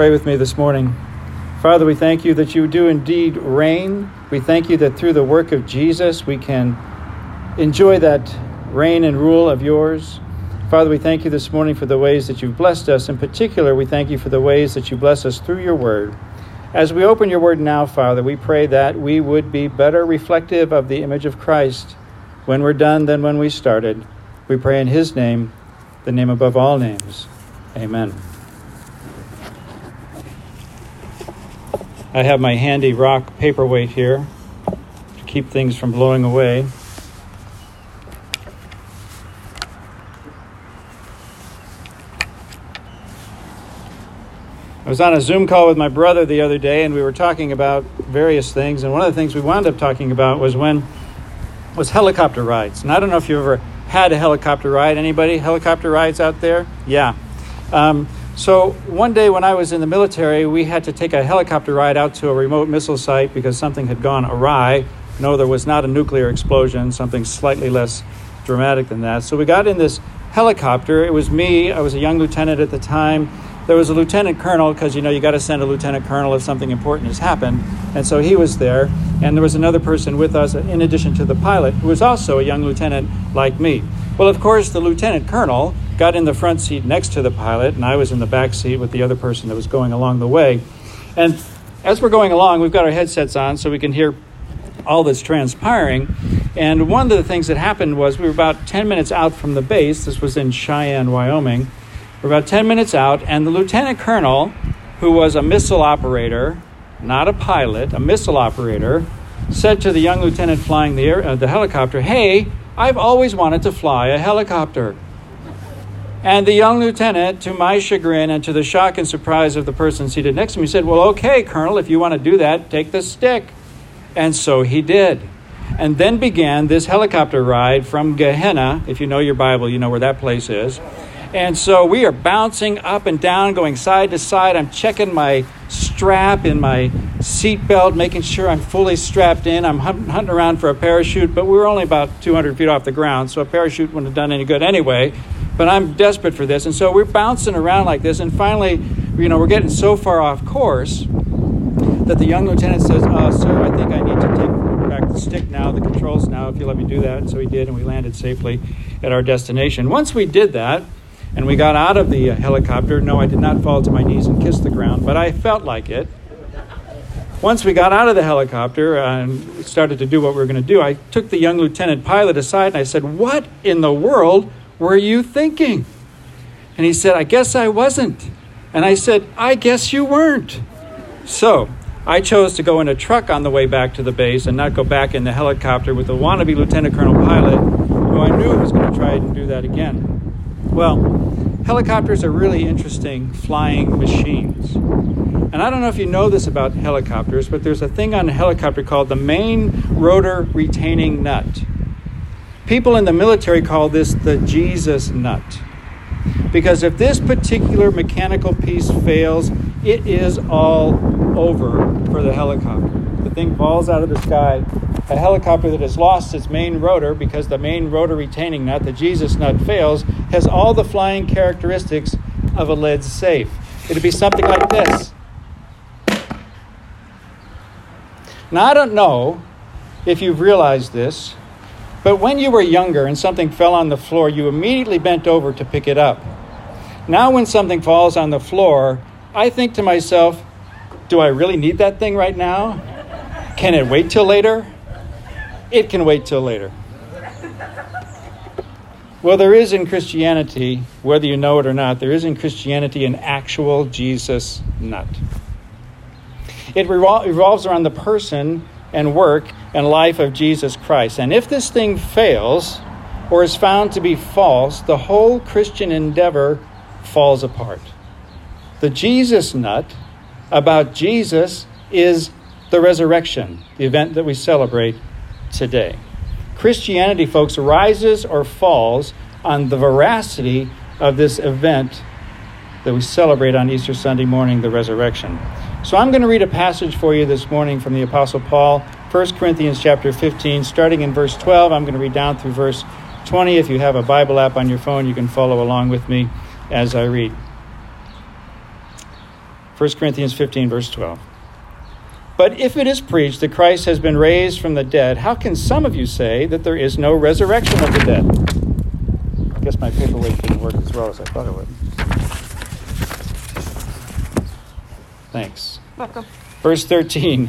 pray with me this morning. Father, we thank you that you do indeed reign. We thank you that through the work of Jesus we can enjoy that reign and rule of yours. Father, we thank you this morning for the ways that you've blessed us. In particular, we thank you for the ways that you bless us through your word. As we open your word now, Father, we pray that we would be better reflective of the image of Christ when we're done than when we started. We pray in his name, the name above all names. Amen. I have my handy rock paperweight here to keep things from blowing away. I was on a Zoom call with my brother the other day, and we were talking about various things. And one of the things we wound up talking about was when was helicopter rides. And I don't know if you've ever had a helicopter ride. Anybody helicopter rides out there? Yeah. Um, so one day when I was in the military, we had to take a helicopter ride out to a remote missile site because something had gone awry. No, there was not a nuclear explosion, something slightly less dramatic than that. So we got in this helicopter. It was me, I was a young lieutenant at the time. There was a lieutenant colonel because you know you got to send a lieutenant colonel if something important has happened, and so he was there. And there was another person with us uh, in addition to the pilot who was also a young lieutenant like me. Well, of course, the lieutenant colonel got in the front seat next to the pilot, and I was in the back seat with the other person that was going along the way. And as we're going along, we've got our headsets on so we can hear all that's transpiring. And one of the things that happened was we were about 10 minutes out from the base. This was in Cheyenne, Wyoming. We're about 10 minutes out, and the lieutenant colonel, who was a missile operator, not a pilot, a missile operator, said to the young lieutenant flying the, air, uh, the helicopter, Hey, I've always wanted to fly a helicopter. And the young lieutenant, to my chagrin and to the shock and surprise of the person seated next to me, said, Well, okay, Colonel, if you want to do that, take the stick. And so he did. And then began this helicopter ride from Gehenna. If you know your Bible, you know where that place is. And so we are bouncing up and down, going side to side. I'm checking my strap in my seatbelt, making sure I'm fully strapped in. I'm hunting around for a parachute, but we were only about 200 feet off the ground, so a parachute wouldn't have done any good anyway but I'm desperate for this. And so we're bouncing around like this. And finally, you know, we're getting so far off course that the young lieutenant says, uh, Sir, I think I need to take back the stick now, the controls now, if you let me do that. And so he did, and we landed safely at our destination. Once we did that, and we got out of the uh, helicopter, no, I did not fall to my knees and kiss the ground, but I felt like it. Once we got out of the helicopter and started to do what we were going to do, I took the young lieutenant pilot aside and I said, What in the world were you thinking? And he said, I guess I wasn't. And I said, I guess you weren't. So I chose to go in a truck on the way back to the base and not go back in the helicopter with the wannabe lieutenant colonel pilot who I knew was going to try and do that again. Well, helicopters are really interesting flying machines. And I don't know if you know this about helicopters, but there's a thing on a helicopter called the main rotor retaining nut. People in the military call this the Jesus nut. Because if this particular mechanical piece fails, it is all over for the helicopter. The thing falls out of the sky. A helicopter that has lost its main rotor because the main rotor retaining nut, the Jesus nut, fails, has all the flying characteristics of a lead safe. It'd be something like this. Now, I don't know if you've realized this, but when you were younger and something fell on the floor, you immediately bent over to pick it up. Now, when something falls on the floor, I think to myself, do I really need that thing right now? Can it wait till later? It can wait till later. Well, there is in Christianity, whether you know it or not, there is in Christianity an actual Jesus nut. It revolves around the person and work and life of Jesus Christ. And if this thing fails or is found to be false, the whole Christian endeavor falls apart. The Jesus nut about Jesus is the resurrection, the event that we celebrate today. Christianity, folks, rises or falls on the veracity of this event that we celebrate on Easter Sunday morning, the resurrection. So I'm going to read a passage for you this morning from the Apostle Paul 1 Corinthians chapter 15, starting in verse 12. I'm going to read down through verse 20. If you have a Bible app on your phone, you can follow along with me as I read. 1 Corinthians 15, verse 12. But if it is preached that Christ has been raised from the dead, how can some of you say that there is no resurrection of the dead? I guess my paperweight didn't work as well as I thought it would. Thanks. Welcome. Verse 13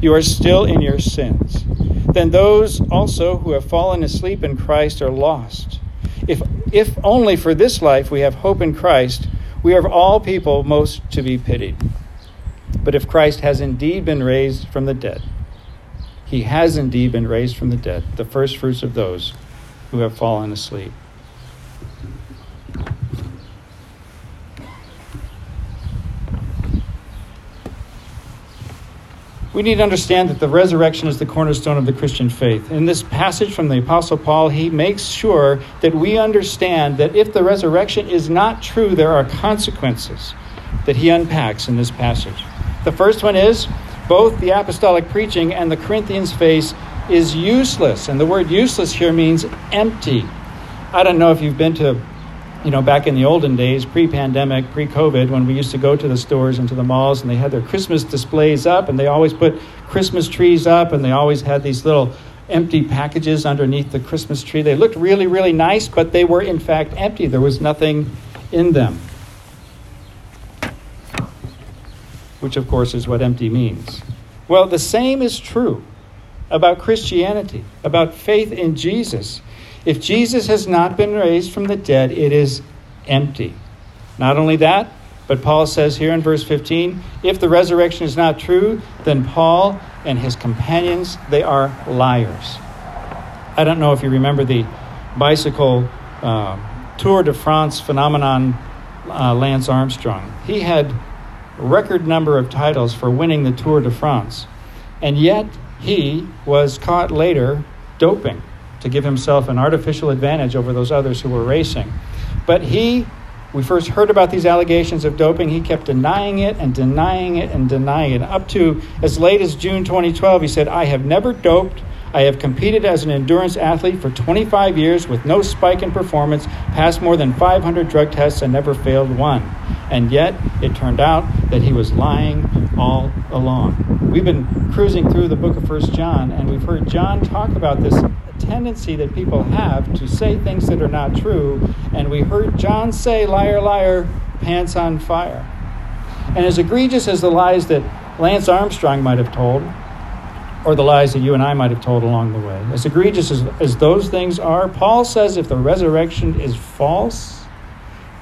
You are still in your sins. Then those also who have fallen asleep in Christ are lost. If, if only for this life we have hope in Christ, we are of all people most to be pitied. But if Christ has indeed been raised from the dead, he has indeed been raised from the dead, the first fruits of those who have fallen asleep. We need to understand that the resurrection is the cornerstone of the Christian faith. In this passage from the Apostle Paul, he makes sure that we understand that if the resurrection is not true, there are consequences that he unpacks in this passage. The first one is both the apostolic preaching and the Corinthians' faith is useless. And the word useless here means empty. I don't know if you've been to you know, back in the olden days, pre pandemic, pre COVID, when we used to go to the stores and to the malls and they had their Christmas displays up and they always put Christmas trees up and they always had these little empty packages underneath the Christmas tree. They looked really, really nice, but they were in fact empty. There was nothing in them. Which, of course, is what empty means. Well, the same is true about Christianity, about faith in Jesus. If Jesus has not been raised from the dead, it is empty. Not only that, but Paul says here in verse 15, if the resurrection is not true, then Paul and his companions, they are liars. I don't know if you remember the bicycle uh, Tour de France phenomenon, uh, Lance Armstrong. He had record number of titles for winning the Tour de France, and yet he was caught later doping to give himself an artificial advantage over those others who were racing. But he, we first heard about these allegations of doping. He kept denying it and denying it and denying it. Up to as late as June 2012, he said, I have never doped. I have competed as an endurance athlete for 25 years with no spike in performance, passed more than 500 drug tests, and never failed one. And yet, it turned out that he was lying all along. We've been cruising through the book of First John, and we've heard John talk about this tendency that people have to say things that are not true. And we heard John say, liar, liar, pants on fire. And as egregious as the lies that Lance Armstrong might have told, or the lies that you and I might have told along the way, as egregious as, as those things are, Paul says if the resurrection is false,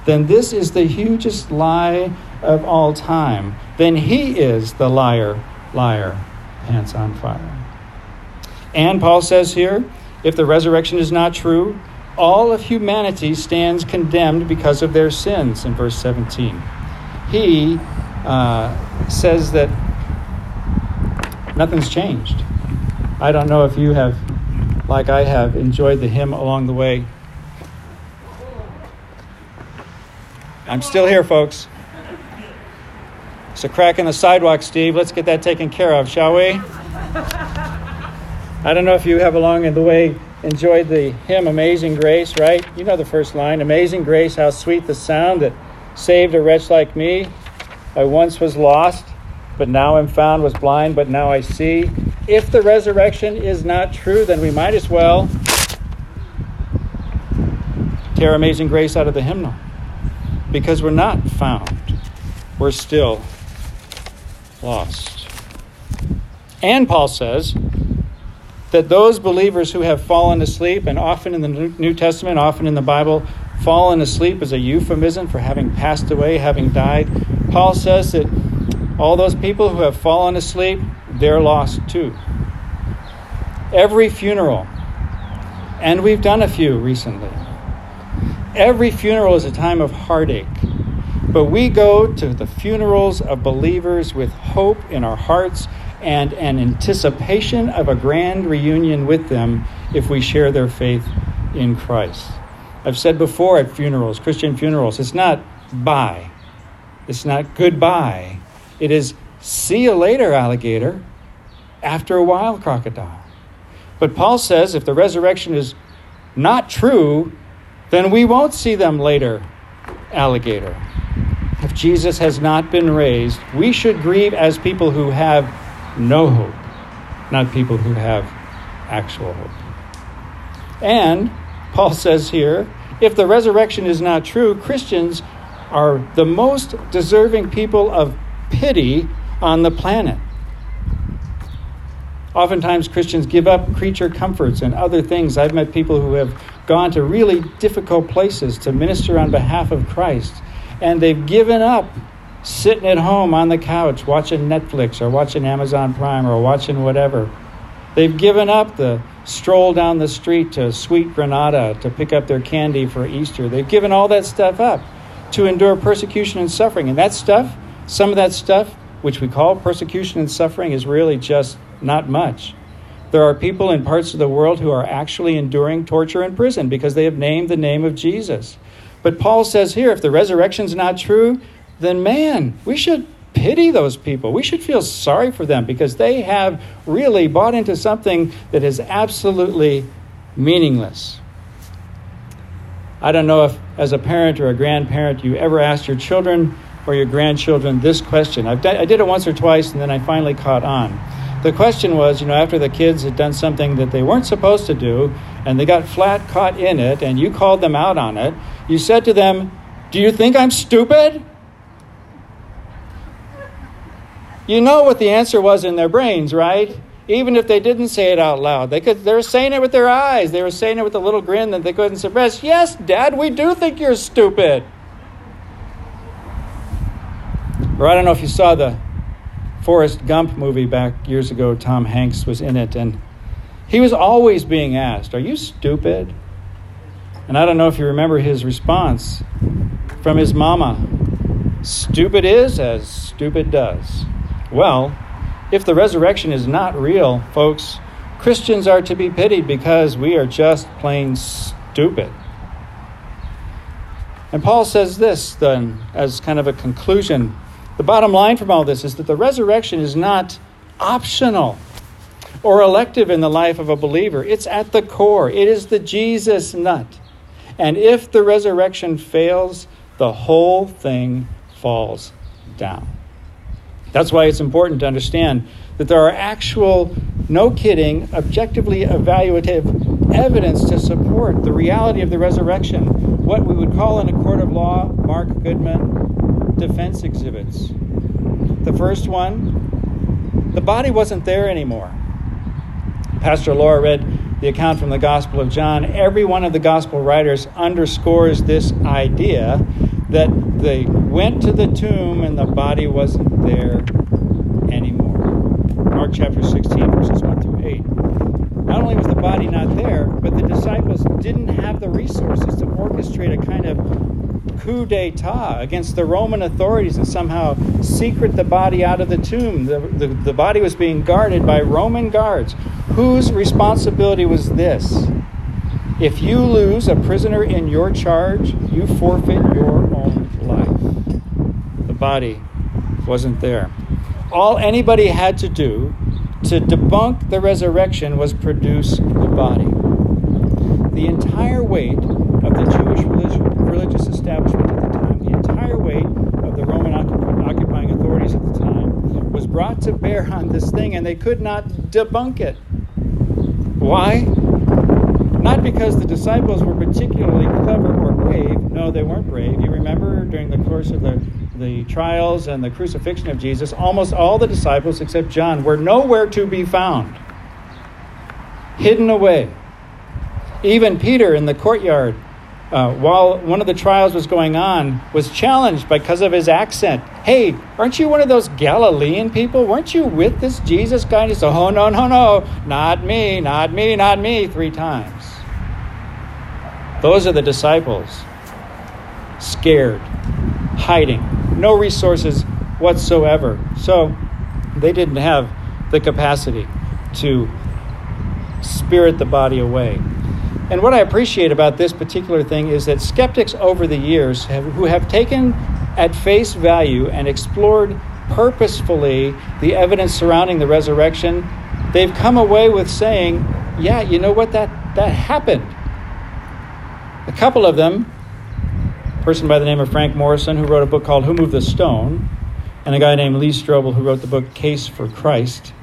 then this is the hugest lie of all time. Then he is the liar, liar, pants on fire. And Paul says here, if the resurrection is not true, all of humanity stands condemned because of their sins, in verse 17. He uh, says that nothing's changed. I don't know if you have, like I have, enjoyed the hymn along the way. I'm still here, folks. It's a crack in the sidewalk, Steve. Let's get that taken care of, shall we? I don't know if you have along the way enjoyed the hymn Amazing Grace, right? You know the first line Amazing Grace, how sweet the sound that saved a wretch like me. I once was lost, but now I'm found, was blind, but now I see. If the resurrection is not true, then we might as well tear Amazing Grace out of the hymnal because we're not found, we're still lost. And Paul says, that those believers who have fallen asleep, and often in the New Testament, often in the Bible, fallen asleep is a euphemism for having passed away, having died. Paul says that all those people who have fallen asleep, they're lost too. Every funeral, and we've done a few recently, every funeral is a time of heartache. But we go to the funerals of believers with hope in our hearts and an anticipation of a grand reunion with them if we share their faith in Christ. I've said before at funerals, Christian funerals, it's not bye, it's not goodbye. It is see you later, alligator, after a while, crocodile. But Paul says if the resurrection is not true, then we won't see them later, alligator. If Jesus has not been raised, we should grieve as people who have no hope, not people who have actual hope. And Paul says here if the resurrection is not true, Christians are the most deserving people of pity on the planet. Oftentimes, Christians give up creature comforts and other things. I've met people who have gone to really difficult places to minister on behalf of Christ, and they've given up sitting at home on the couch watching Netflix or watching Amazon Prime or watching whatever. They've given up the stroll down the street to Sweet Granada to pick up their candy for Easter. They've given all that stuff up to endure persecution and suffering. And that stuff, some of that stuff, which we call persecution and suffering, is really just not much. There are people in parts of the world who are actually enduring torture in prison because they have named the name of Jesus. But Paul says here if the resurrection's not true, then man, we should pity those people. We should feel sorry for them because they have really bought into something that is absolutely meaningless. I don't know if, as a parent or a grandparent, you ever asked your children or your grandchildren this question. I've done, I did it once or twice, and then I finally caught on. The question was, you know, after the kids had done something that they weren't supposed to do, and they got flat caught in it, and you called them out on it, you said to them, Do you think I'm stupid? You know what the answer was in their brains, right? Even if they didn't say it out loud, they could. They were saying it with their eyes. They were saying it with a little grin that they couldn't suppress. Yes, Dad, we do think you're stupid. Or I don't know if you saw the Forrest Gump movie back years ago. Tom Hanks was in it, and he was always being asked, "Are you stupid?" And I don't know if you remember his response from his mama Stupid is as stupid does. Well, if the resurrection is not real, folks, Christians are to be pitied because we are just plain stupid. And Paul says this then as kind of a conclusion. The bottom line from all this is that the resurrection is not optional or elective in the life of a believer. It's at the core, it is the Jesus nut. And if the resurrection fails, the whole thing falls down. That's why it's important to understand that there are actual, no kidding, objectively evaluative evidence to support the reality of the resurrection. What we would call in a court of law, Mark Goodman, defense exhibits. The first one, the body wasn't there anymore. Pastor Laura read the account from the Gospel of John. Every one of the Gospel writers underscores this idea that they went to the tomb and the body wasn't there anymore. Mark chapter 16, verses 1 through 8. Not only was the body not there, but the disciples didn't have the resources to orchestrate a kind of coup d'etat against the Roman authorities and somehow secret the body out of the tomb. The, the, the body was being guarded by Roman guards. Whose responsibility was this? If you lose a prisoner in your charge, you forfeit your own life. The body wasn't there. All anybody had to do to debunk the resurrection was produce the body. The entire weight of the Jewish religious establishment at the time, the entire weight of the Roman occupying authorities at the time, was brought to bear on this thing, and they could not debunk it. Why? Not because the disciples were particularly clever or brave. No, they weren't brave. You remember during the course of the, the trials and the crucifixion of Jesus, almost all the disciples except John were nowhere to be found, hidden away. Even Peter in the courtyard, uh, while one of the trials was going on, was challenged because of his accent. Hey, aren't you one of those Galilean people? Weren't you with this Jesus guy? And he said, Oh, no, no, no, not me, not me, not me, three times. Those are the disciples. Scared, hiding, no resources whatsoever. So they didn't have the capacity to spirit the body away. And what I appreciate about this particular thing is that skeptics over the years have, who have taken at face value and explored purposefully the evidence surrounding the resurrection, they've come away with saying, yeah, you know what, that, that happened. A couple of them, a person by the name of Frank Morison, who wrote a book called Who Moved the Stone, and a guy named Lee Strobel, who wrote the book Case for Christ,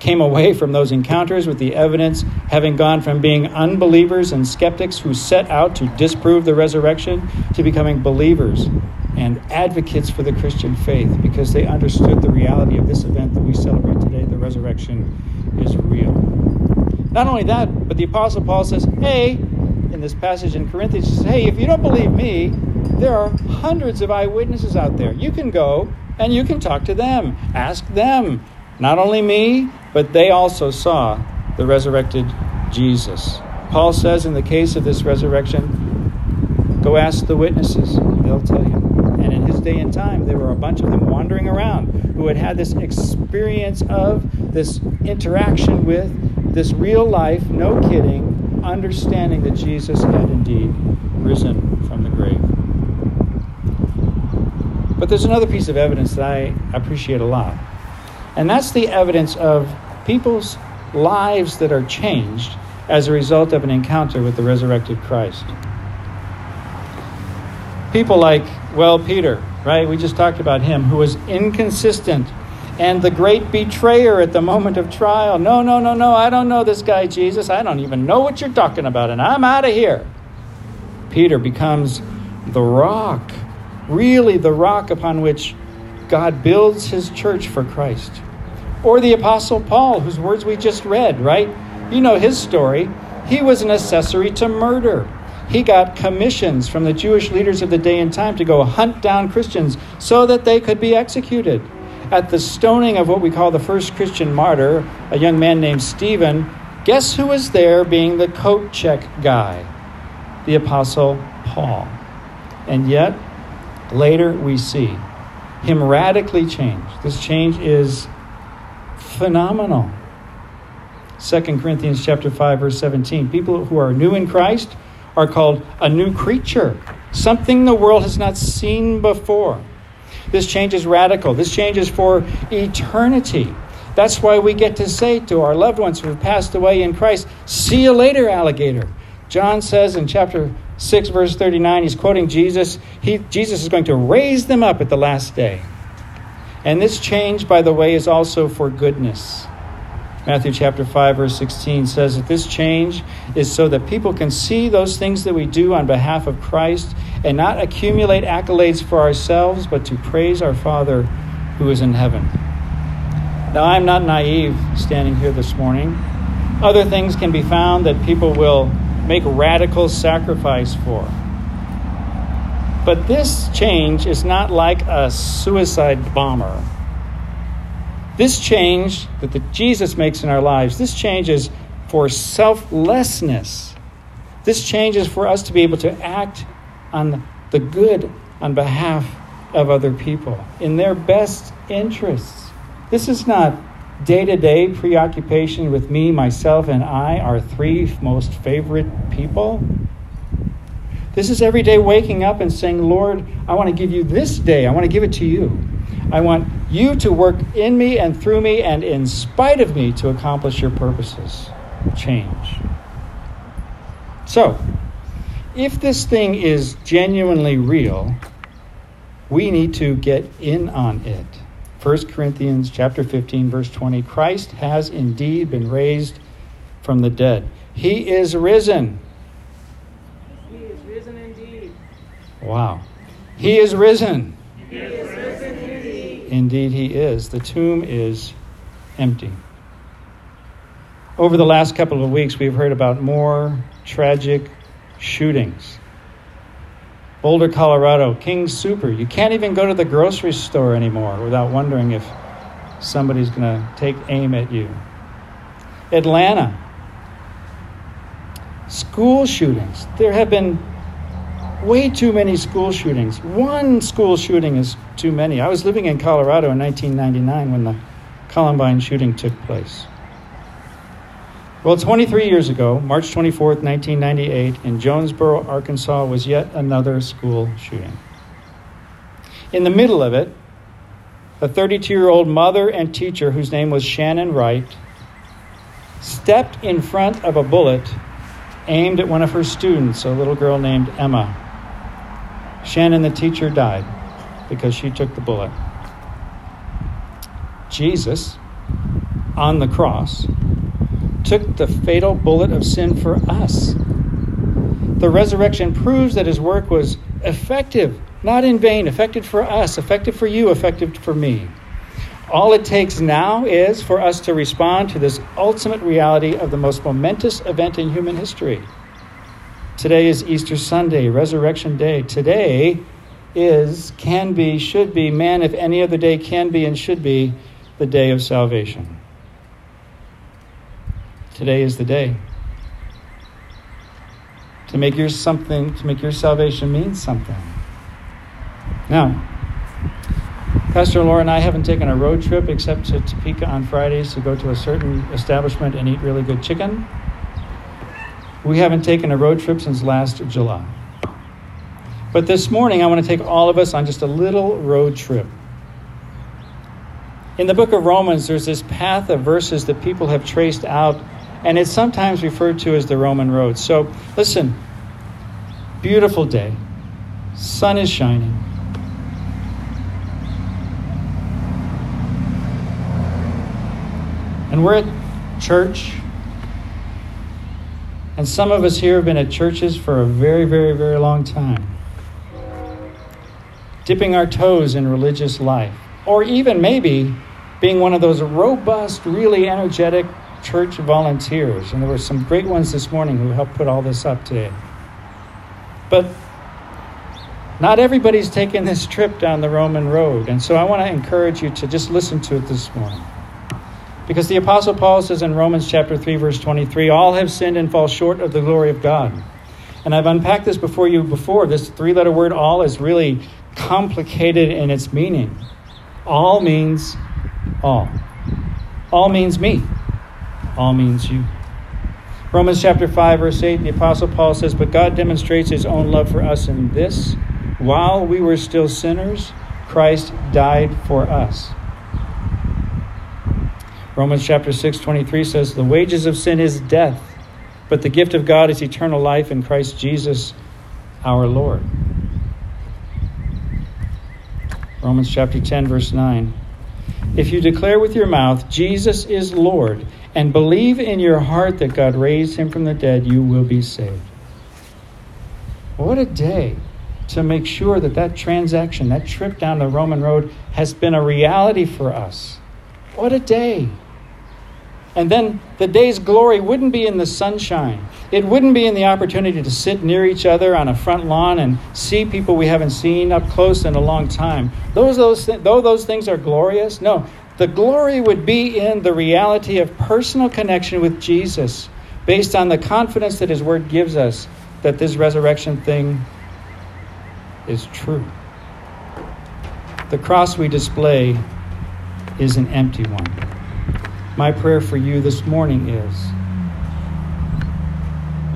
came away from those encounters with the evidence having gone from being unbelievers and skeptics who set out to disprove the resurrection to becoming believers and advocates for the Christian faith because they understood the reality of this event that we celebrate today. The resurrection is real. Not only that, but the Apostle Paul says, hey, in this passage in Corinthians, he says, hey, if you don't believe me, there are hundreds of eyewitnesses out there. You can go and you can talk to them, ask them. Not only me, but they also saw the resurrected Jesus. Paul says in the case of this resurrection, go ask the witnesses, they'll tell you. Day and time, there were a bunch of them wandering around who had had this experience of, this interaction with, this real life, no kidding, understanding that Jesus had indeed risen from the grave. But there's another piece of evidence that I appreciate a lot. And that's the evidence of people's lives that are changed as a result of an encounter with the resurrected Christ. People like, well, Peter, right? We just talked about him, who was inconsistent and the great betrayer at the moment of trial. No, no, no, no, I don't know this guy, Jesus. I don't even know what you're talking about, and I'm out of here. Peter becomes the rock, really the rock upon which God builds his church for Christ. Or the Apostle Paul, whose words we just read, right? You know his story. He was an accessory to murder. He got commissions from the Jewish leaders of the day and time to go hunt down Christians so that they could be executed. At the stoning of what we call the first Christian martyr, a young man named Stephen, guess who was there being the coat check guy? The Apostle Paul. And yet, later we see him radically change. This change is phenomenal. 2 Corinthians chapter 5 verse 17. People who are new in Christ are called a new creature, something the world has not seen before. This change is radical. This change is for eternity. That's why we get to say to our loved ones who have passed away in Christ, See you later, alligator. John says in chapter 6, verse 39, he's quoting Jesus. He, Jesus is going to raise them up at the last day. And this change, by the way, is also for goodness. Matthew chapter 5, verse 16 says that this change is so that people can see those things that we do on behalf of Christ and not accumulate accolades for ourselves, but to praise our Father who is in heaven. Now, I'm not naive standing here this morning. Other things can be found that people will make radical sacrifice for. But this change is not like a suicide bomber. This change that the Jesus makes in our lives, this change is for selflessness. This change is for us to be able to act on the good on behalf of other people in their best interests. This is not day to day preoccupation with me, myself, and I, our three most favorite people. This is every day waking up and saying, Lord, I want to give you this day. I want to give it to you. I want you to work in me and through me and in spite of me to accomplish your purposes. Change. So, if this thing is genuinely real, we need to get in on it. 1 Corinthians chapter 15 verse 20 Christ has indeed been raised from the dead. He is risen. He is risen indeed. Wow. He is risen. He is risen indeed. He is. The tomb is empty. Over the last couple of weeks we've heard about more tragic shootings. Boulder, Colorado, King Soopers. You can't even go to the grocery store anymore without wondering if somebody's going to take aim at you. Atlanta. School shootings. There have been Way too many school shootings. One school shooting is too many. I was living in Colorado in 1999 when the Columbine shooting took place. Well, 23 years ago, March 24th, 1998, in Jonesboro, Arkansas, was yet another school shooting. In the middle of it, a 32 year old mother and teacher whose name was Shannon Wright stepped in front of a bullet aimed at one of her students, a little girl named Emma. Shannon, the teacher, died because she took the bullet. Jesus, on the cross, took the fatal bullet of sin for us. The resurrection proves that his work was effective, not in vain, effective for us, effective for you, effective for me. All it takes now is for us to respond to this ultimate reality of the most momentous event in human history. Today is Easter Sunday, Resurrection Day. Today is, can be, should be, man, if any other day can be and should be, the day of salvation. Today is the day. To make your something, to make your salvation mean something. Now, Pastor Laura and I haven't taken a road trip except to Topeka on Fridays to go to a certain establishment and eat really good chicken. We haven't taken a road trip since last July. But this morning, I want to take all of us on just a little road trip. In the book of Romans, there's this path of verses that people have traced out, and it's sometimes referred to as the Roman road. So, listen beautiful day, sun is shining. And we're at church and some of us here have been at churches for a very, very, very long time, dipping our toes in religious life, or even maybe being one of those robust, really energetic church volunteers. And there were some great ones this morning who helped put all this up today. But not everybody's taking this trip down the Roman road. And so I want to encourage you to just listen to it this morning. Because the Apostle Paul says in Romans chapter 3, verse 23, all have sinned and fall short of the glory of God. And I've unpacked this before you before. This three letter word all is really complicated in its meaning. All means all. All means me. All means you. Romans chapter 5, verse 8, the Apostle Paul says, But God demonstrates his own love for us in this while we were still sinners, Christ died for us. Romans chapter 6, 23 says, The wages of sin is death, but the gift of God is eternal life in Christ Jesus our Lord. Romans chapter 10, verse 9. If you declare with your mouth, Jesus is Lord, and believe in your heart that God raised him from the dead, you will be saved. What a day to make sure that that transaction, that trip down the Roman road, has been a reality for us. What a day! And then the day's glory wouldn't be in the sunshine. It wouldn't be in the opportunity to sit near each other on a front lawn and see people we haven't seen up close in a long time. Those, those th- though those things are glorious, no, the glory would be in the reality of personal connection with Jesus based on the confidence that His Word gives us that this resurrection thing is true. The cross we display is an empty one. My prayer for you this morning is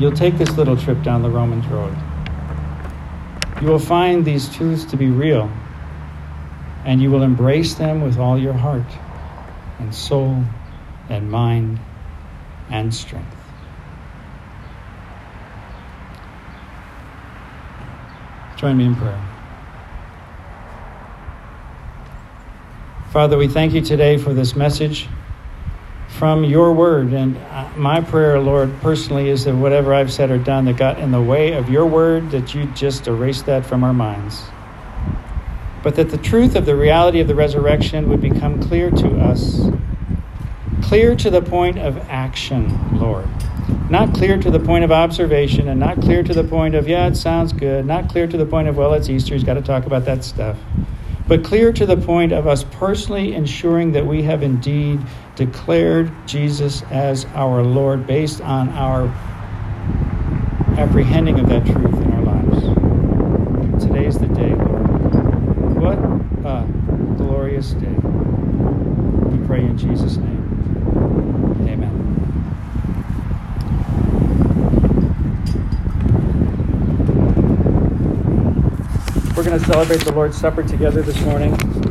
you'll take this little trip down the Romans road. You will find these truths to be real, and you will embrace them with all your heart and soul and mind and strength. Join me in prayer. Father, we thank you today for this message from your word. And uh, my prayer, Lord, personally, is that whatever I've said or done that got in the way of your word, that you just erase that from our minds. But that the truth of the reality of the resurrection would become clear to us. Clear to the point of action, Lord. Not clear to the point of observation and not clear to the point of, yeah, it sounds good. Not clear to the point of, well, it's Easter, he's got to talk about that stuff but clear to the point of us personally ensuring that we have indeed declared Jesus as our Lord based on our apprehending of that truth in our lives. Today's the day, Lord. What a glorious day. We pray in Jesus' name. Amen. We're going to celebrate the Lord's Supper together this morning.